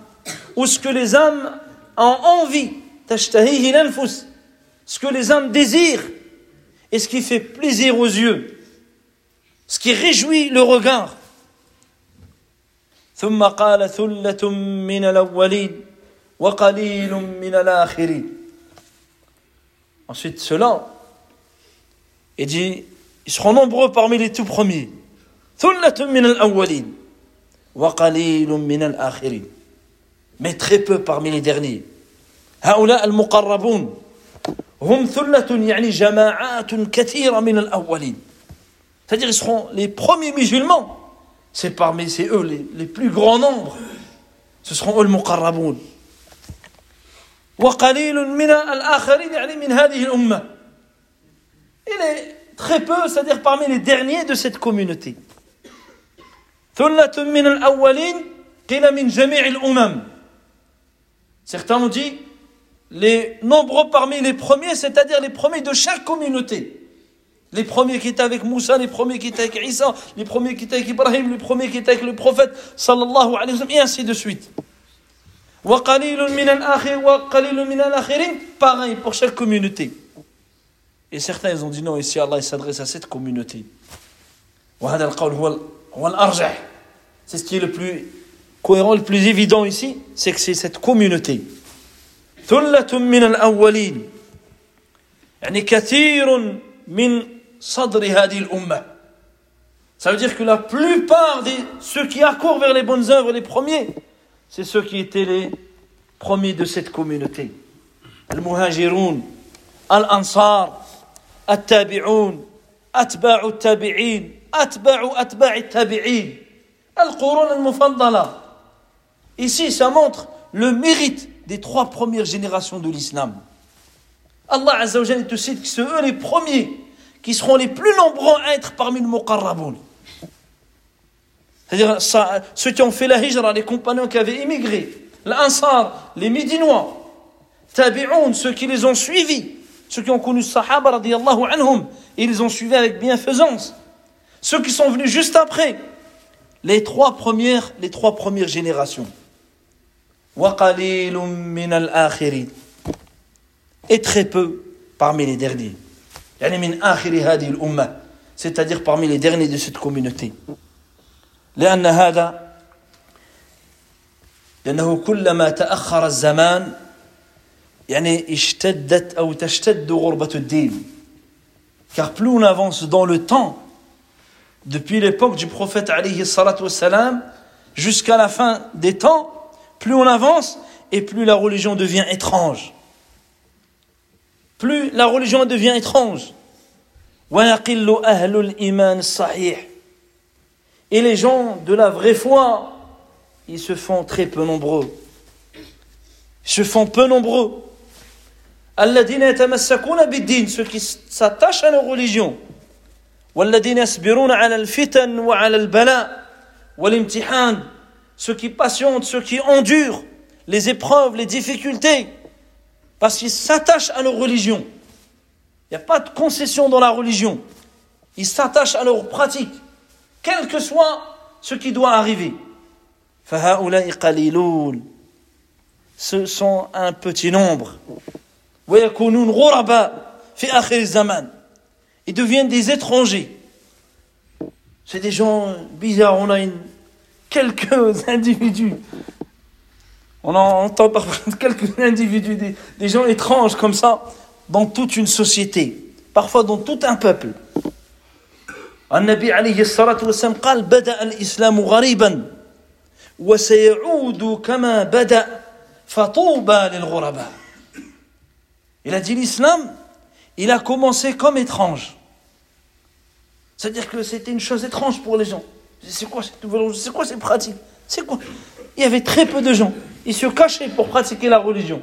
ou ce que les âmes ont envie, ce que les âmes désirent, et ce qui fait plaisir aux yeux, ce qui réjouit le regard. Ensuite, cela il dit, ils seront nombreux parmi les tout premiers. ثلة من الأولين وقليل من الآخرين. Mais très peu parmi les derniers. هؤلاء المقربون هم ثلة يعني جماعات كثيرة من الأولين. C'est-à-dire, ils seront les premiers musulmans. C'est parmi c'est eux les, les plus grands nombres. Ce seront eux le muqarraboun. وقليل من الآخرين يعني من هذه الأمة. il est très peu, c'est-à-dire parmi les derniers de cette communauté. Certains ont dit les nombreux parmi les premiers, c'est-à-dire les premiers de chaque communauté. Les premiers qui étaient avec Moussa, les premiers qui étaient avec Isa, les premiers qui étaient avec Ibrahim, les premiers qui étaient avec le prophète, sallallahu alayhi wa et ainsi de suite. Pareil pour chaque communauté. Et certains, ils ont dit non, ici Allah s'adresse à cette communauté. C'est ce qui est le plus cohérent, le plus évident ici, c'est que c'est cette communauté. Ça veut dire que la plupart de ceux qui accourent vers les bonnes œuvres, les premiers, c'est ceux qui étaient les premiers de cette communauté. Al-Muhajirun, Al-Ansar, Al-Tabi'un, Atba'u Al-Tabi'in, Atba'u Atba'i Al-Tabi'in, Al-Qurun Al-Mufaddala. Ici, ça montre le mérite des trois premières générations de l'islam. Allah Azza wa Jalla te cite que c'est eux les premiers qui seront les plus nombreux à être parmi les muqarraboun. C'est-à-dire ceux qui ont fait la hijra, les compagnons qui avaient émigré, l'Ansar, les Médinois, Tabi'un, ceux qui les ont suivis, ceux qui ont connu Sahaba radiallahu anhum, et ils les ont suivis avec bienfaisance. Ceux qui sont venus juste après, les trois premières, les trois premières générations. وَقَلِيلٌ مِّنَ الْآخِرِينَ Et très peu parmi les derniers يعني من آخر هذه الأمة c'est-à-dire parmi les derniers de cette communauté لأن هذا لأنه كلما تأخر الزمان يعني اشتدت أو تشتد غربة الدين car plus on avance dans le temps depuis l'époque du prophète alayhi salatu wassalam jusqu'à la fin des temps plus on avance et plus la religion devient étrange plus la religion devient étrange et les gens de la vraie foi ils se font très peu nombreux ils se font peu nombreux الذين يتمسكون بالدين ceux qui s'attachent à leur religion. ceux qui patientent ceux qui endurent les épreuves les difficultés parce qu'ils s'attachent à leur religion. Il n'y a pas de concession dans la religion. Ils s'attachent à leur pratique quel que soit ce qui doit arriver. Ce sont un petit nombre. ils deviennent des étrangers c'est des gens bizarres on a une, quelques individus on en entend parfois quelques individus des, des gens étranges comme ça dans toute une société parfois dans tout un peuple النبي عليه الصلاة والسلام قال بدأ الإسلام غريبا وسيعود كما بدأ فطوبى للغرباء il a dit l'islam, il a commencé comme étrange. C'est-à-dire que c'était une chose étrange pour les gens. C'est quoi C'est quoi ces pratiques? C'est quoi? Il y avait très peu de gens. Ils se cachaient pour pratiquer la religion.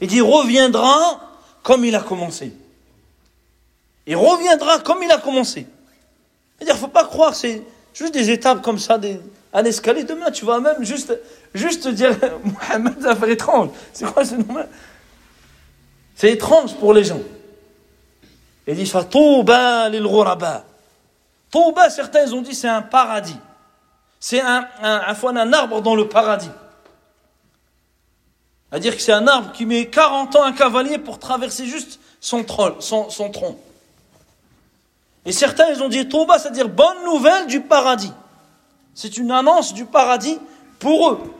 Il dit reviendra comme il a commencé. Il reviendra comme il a commencé. C'est-à-dire, faut pas croire, c'est juste des étapes comme ça, des, un escalier. Demain, tu vas même juste, juste dire Mohamed, ça fait étrange. C'est quoi ce nom? C'est étrange pour les gens. Il dit Touba lil ghuraba. Touba, certains ont dit c'est un paradis. C'est un, un, un, arbre dans le paradis. C'est-à-dire que c'est un arbre qui met 40 ans un cavalier pour traverser juste son tronc. Et certains, ils ont dit Touba, c'est-à-dire bonne nouvelle du paradis. C'est une annonce du paradis pour eux.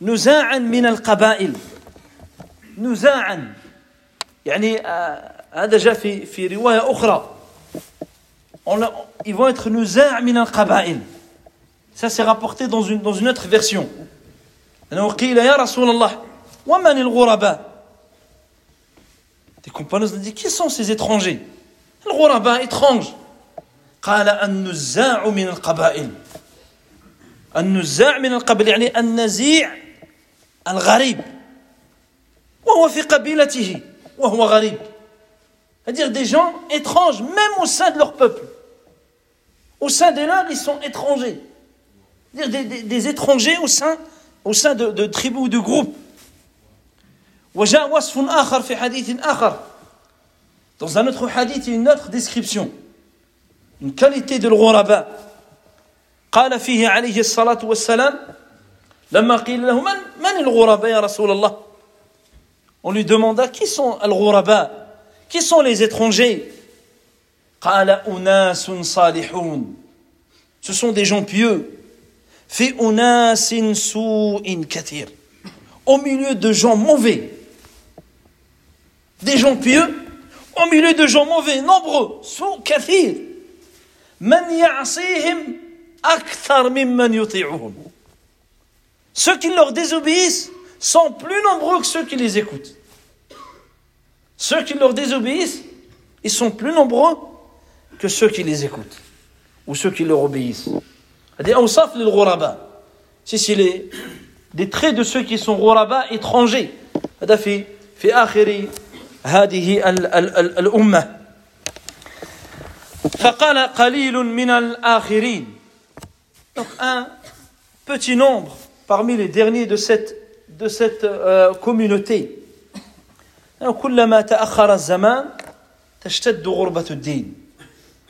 ويكونون نزاعا من القبائل نزاعا يعني هذا جاء في في روايه اخرى ils vont être نزاع من القبائل ça c'est rapporté dans une dans une autre version انه قيل يا رسول الله ومن الغرباء des compagnons ont dit qui sont ces étrangers الغرباء étranges قال النزاع من القبائل النزاع من القبائل يعني النزيع الغريب وهو في قبيلته وهو غريب c'est-à-dire des gens étranges même au sein de leur peuple au sein de leur ils sont étrangers dire des, des, des, étrangers au sein au sein de, de tribus ou de groupes وجاء وصف آخر في حديث آخر dans un autre hadith il y a une autre description une qualité de l'ghuraba قال فيه عليه الصلاة والسلام on lui demanda qui sont al-ghuraba Qui sont les étrangers? Ce sont des gens pieux. Au milieu de gens mauvais. Des gens pieux au milieu de gens mauvais, nombreux, sont kathir. Man ya'sihim akthar mimman yuti'uhum. ceux qui leur désobéissent sont plus nombreux que ceux qui les écoutent ceux qui leur désobéissent ils sont plus nombreux que ceux qui les écoutent ou ceux qui leur obéissent هذه أوصاف للغرباء si c'est les des traits de ceux qui sont غرباء étrangers هذا في في آخر هذه الأمة فقال قليل من الآخرين donc un petit nombre parmi les derniers de cette, de cette euh, communauté. Hein,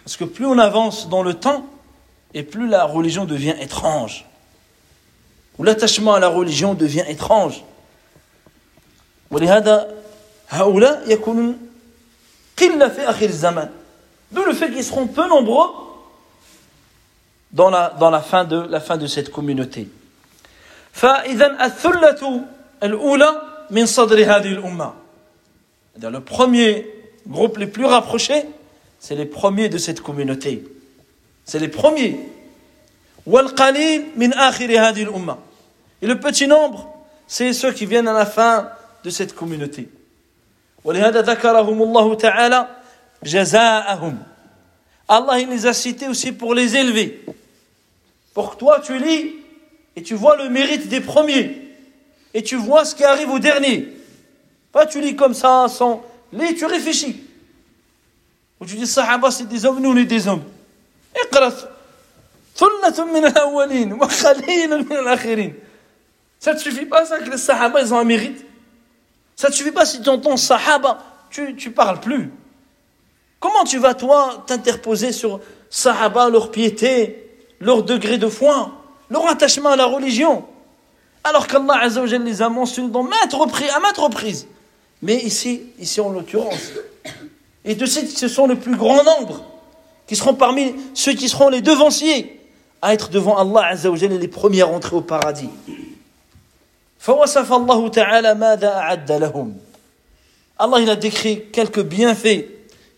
Parce que plus on avance dans le temps, et plus la religion devient étrange. Ou l'attachement à la religion devient étrange. D'où le fait qu'ils seront peu nombreux dans la, dans la, fin, de, la fin de cette communauté. فإذا الثلة الأولى من صدر هذه الأمة. Le premier groupe les plus rapprochés, c'est les premiers de cette communauté. C'est les premiers. والقليل من آخر هذه الأمة. Et le petit nombre, c'est ceux qui viennent à la fin de cette communauté. ولهذا ذكرهم الله تعالى جزاءهم Allah il les a cités aussi pour les élever. Pour que toi tu lis et tu vois le mérite des premiers et tu vois ce qui arrive au dernier. Pas tu lis comme ça sans lis, tu réfléchis. Ou tu dis Sahaba c'est des hommes, nous on est des hommes. Ça ne suffit pas ça que les Sahaba ils ont un mérite. Ça ne suffit pas si tu entends Sahaba, tu ne parles plus. Comment tu vas, toi, t'interposer sur Sahaba, leur piété, leur degré de foi, leur attachement à la religion Alors qu'Allah les a mentionnés dans maintes reprises, à maintes reprises. Mais ici, ici en l'occurrence. Et de suite, ce sont le plus grand nombre qui seront parmi ceux qui seront les devanciers à être devant Allah Azzawajal et les premiers à rentrer au paradis. فوصف الله تعالى ماذا أعد لهم Allah il a décrit quelques bienfaits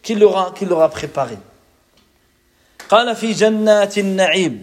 qu'il leur a, qu'il leur a préparés. قال في جنات النعيم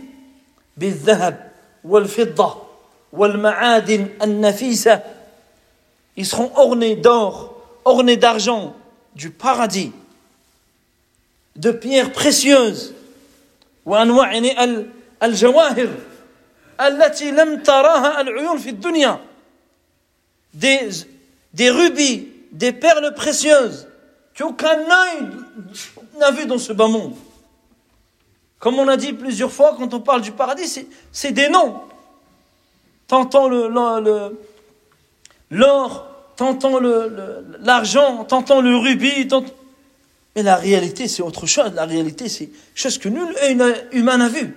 بالذهب والفضة والمعادن النفيسة ils seront ornés d'or, ornés d'argent, du paradis, de pierres précieuses وأنواع يعني الجواهر التي لم تراها العيون في الدنيا des, des rubis, des perles précieuses qu'aucun œil n'a vu dans ce bas monde. Comme on a dit plusieurs fois, quand on parle du paradis, c'est des noms. T'entends le, l'or, t'entends l'argent, t'entends le rubis, mais la réalité c'est autre chose. La réalité c'est chose que nul humain n'a vu.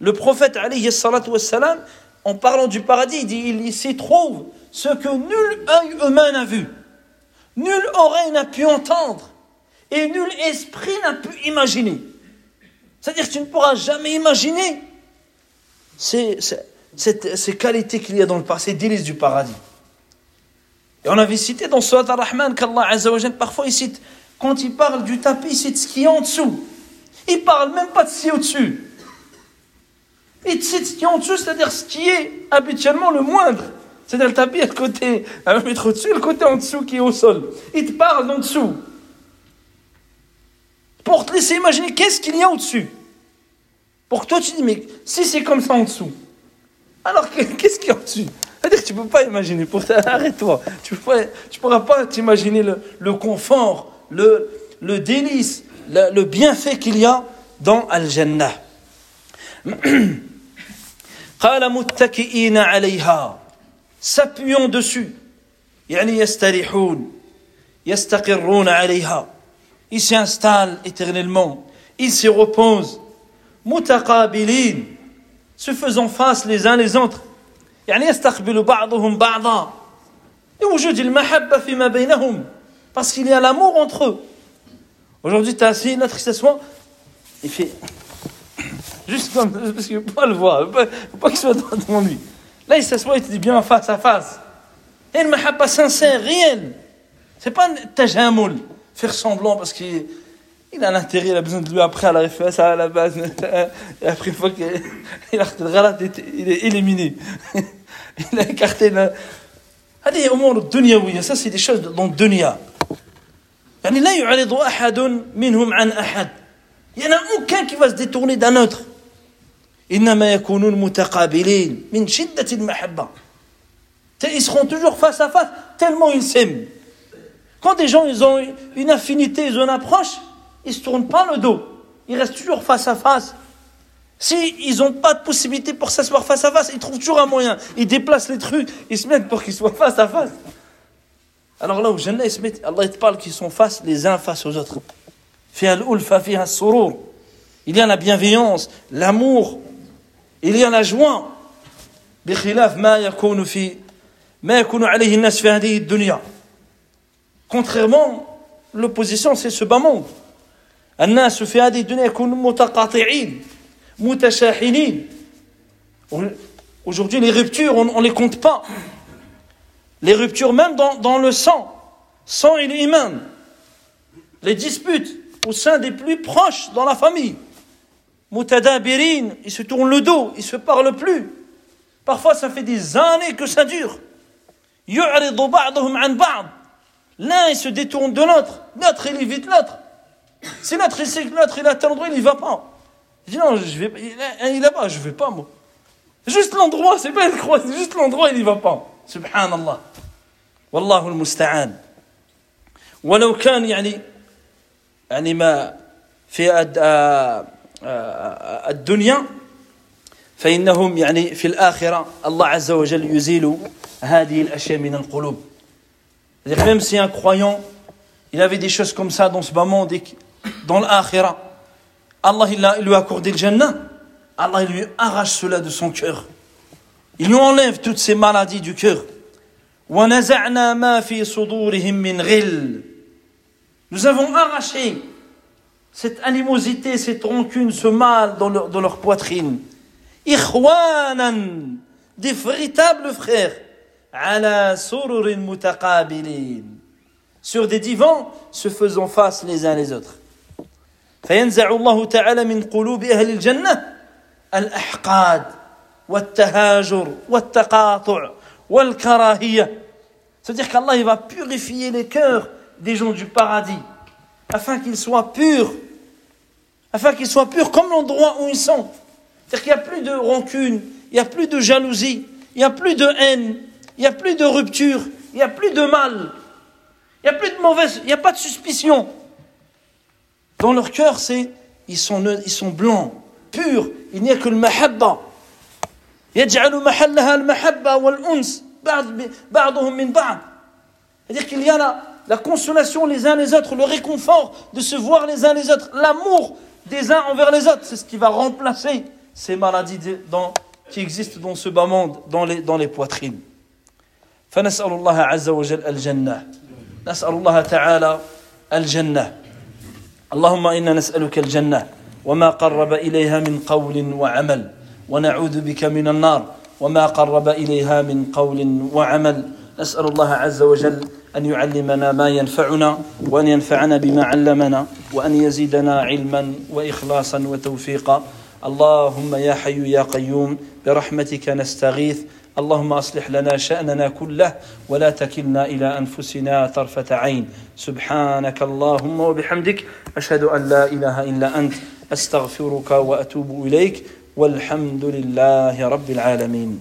Le prophète alayhi salatu wassalam en parlant du paradis, il dit il s'y trouve ce que nul œil humain n'a vu, nulle oreille n'a pu entendre, et nul esprit n'a pu imaginer. C'est-à-dire que tu ne pourras jamais imaginer ces, qualités qu'il y a dans le ces délices du paradis. Et on avait cité dans Surat al-Rahman qu'Allah parfois il cite, quand il parle du tapis, il cite ce qui est en dessous. Il parle même pas de ce qui est au-dessus. Et ce qui est en dessous, c'est-à-dire ce qui est habituellement le moindre. C'est-à-dire le tapis à le côté, à un mètre au-dessus, le côté en dessous qui est au sol. Il te parle en dessous. Pour te laisser imaginer qu'est-ce qu'il y a au-dessus. Pour que toi tu dis, mais si c'est comme ça en dessous, alors qu'est-ce qu'il y a au-dessus C'est-à-dire que tu ne peux pas imaginer. Pour arrête-toi. Tu ne pourras pas t'imaginer le, confort, le, le délice, le, le bienfait qu'il y a dans Al-Jannah. قال متكئين عليها s'appuyant dessus يعني يستريحون يستقرون عليها ils s'installent éternellement ils se reposent متقابلين se faisant face les uns les autres يعني يستقبل بعضهم بعضا لوجود المحبة فيما بينهم parce qu'il y a l'amour entre eux aujourd'hui tu as assis l'autre il s'assoit il fait Juste comme parce qu'il ne veut pas le voir, il ne veut pas, qu'il soit devant lui. Là, il s'assoit, il te dit bien face à face. Il y a une mahabba sincère, réelle. C'est pas un tajamoul, faire semblant parce qu'il il a l'intérêt, il a besoin de lui après à la référence, à la base. Et après, une fois qu'il a il est éliminé. Il a écarté la. Allez, au monde, dunya, oui, ça c'est des choses dans le dunya. Il n'y en a aucun qui va se détourner d'un autre. إنما يكونون متقابلين من شدة المحبة ils seront toujours face à face tellement ils s'aiment quand des gens ils ont une affinité ils ont une approche ils se tournent pas le dos ils restent toujours face à face si ils n'ont pas de possibilité pour s'asseoir face à face ils trouvent toujours un moyen ils déplacent les trucs ils se mettent pour qu'ils soient face à face alors là où Jannah ils se mettent Allah te parle qu'ils sont face les uns face aux autres il y a la bienveillance l'amour il y a la joie بخلاف ما يكون في ما يكون عليه الناس في هذه الدنيا contrairement l'opposition c'est ce bas monde الناس في هذه الدنيا يكونوا متقاطعين متشاحنين aujourd'hui les ruptures on ne les compte pas les ruptures même dans, dans le sang sang et l'imam les disputes au sein des plus proches dans la famille Mutadabirin, ils se tournent le dos, ils se parlent plus. Parfois, ça fait des années que ça dure. L'un, il se détourne de l'autre. L'autre, il évite l'autre. Si l'autre, il sait que l'autre, il attend l'endroit, il n'y va pas. Il dit non, je vais, il est là-bas, je ne vais pas, moi. Juste l'endroit, c'est pas une croix, c'est juste l'endroit, il n'y va pas. Subhanallah. والله المستعان ولو كان يعني يعني ما في الدنيا فإنهم يعني في الآخرة الله عز وجل يزيل هذه الأشياء من القلوب même si un croyant il avait des choses comme ça dans ce bas monde dans l'akhira Allah il, a, il lui a accordé le Jannah Allah il lui arrache cela de son cœur il lui enlève toutes ces maladies du cœur ونزعنا ما في صدورهم من غل nous avons arraché cette animosité, cette rancune, ce mal dans leur, dans leur poitrine. Ikhwanan, des véritables frères, ala sururin mutaqabilin, sur des divans se faisant face les uns les autres. فينزع الله تعالى من قلوب أهل الجنة الأحقاد والتهاجر والتقاطع والكراهية C'est-à-dire qu'Allah il va purifier les cœurs des gens du paradis afin qu'ils soient purs, afin qu'ils soient purs comme l'endroit où ils sont. C'est-à-dire qu'il n'y a plus de rancune, il n'y a plus de jalousie, il n'y a plus de haine, il n'y a plus de rupture, il n'y a plus de mal, il n'y a plus de mauvaise, il n'y a pas de suspicion. Dans leur cœur, c'est ils sont, ils sont blancs, purs, il n'y a que le mahabba. C'est-à-dire qu'il y a la, la consolation les uns les autres, le réconfort de se voir les uns les autres, l'amour des uns envers les autres. C'est ce qui va remplacer ces maladies dans, qui existent dans ce bas monde, dans les, dans les poitrines. فنسأل الله عز وجل الجنة نسأل الله تعالى الجنة اللهم إنا نسألك الجنة وما قرب إليها من قول وعمل ونعوذ بك من النار وما قرب إليها من قول وعمل نسأل الله عز وجل أن يعلمنا ما ينفعنا وأن ينفعنا بما علمنا وأن يزيدنا علما وإخلاصا وتوفيقا. اللهم يا حي يا قيوم برحمتك نستغيث. اللهم أصلح لنا شأننا كله ولا تكلنا إلى أنفسنا طرفة عين. سبحانك اللهم وبحمدك أشهد أن لا إله إلا أنت أستغفرك وأتوب إليك. والحمد لله رب العالمين.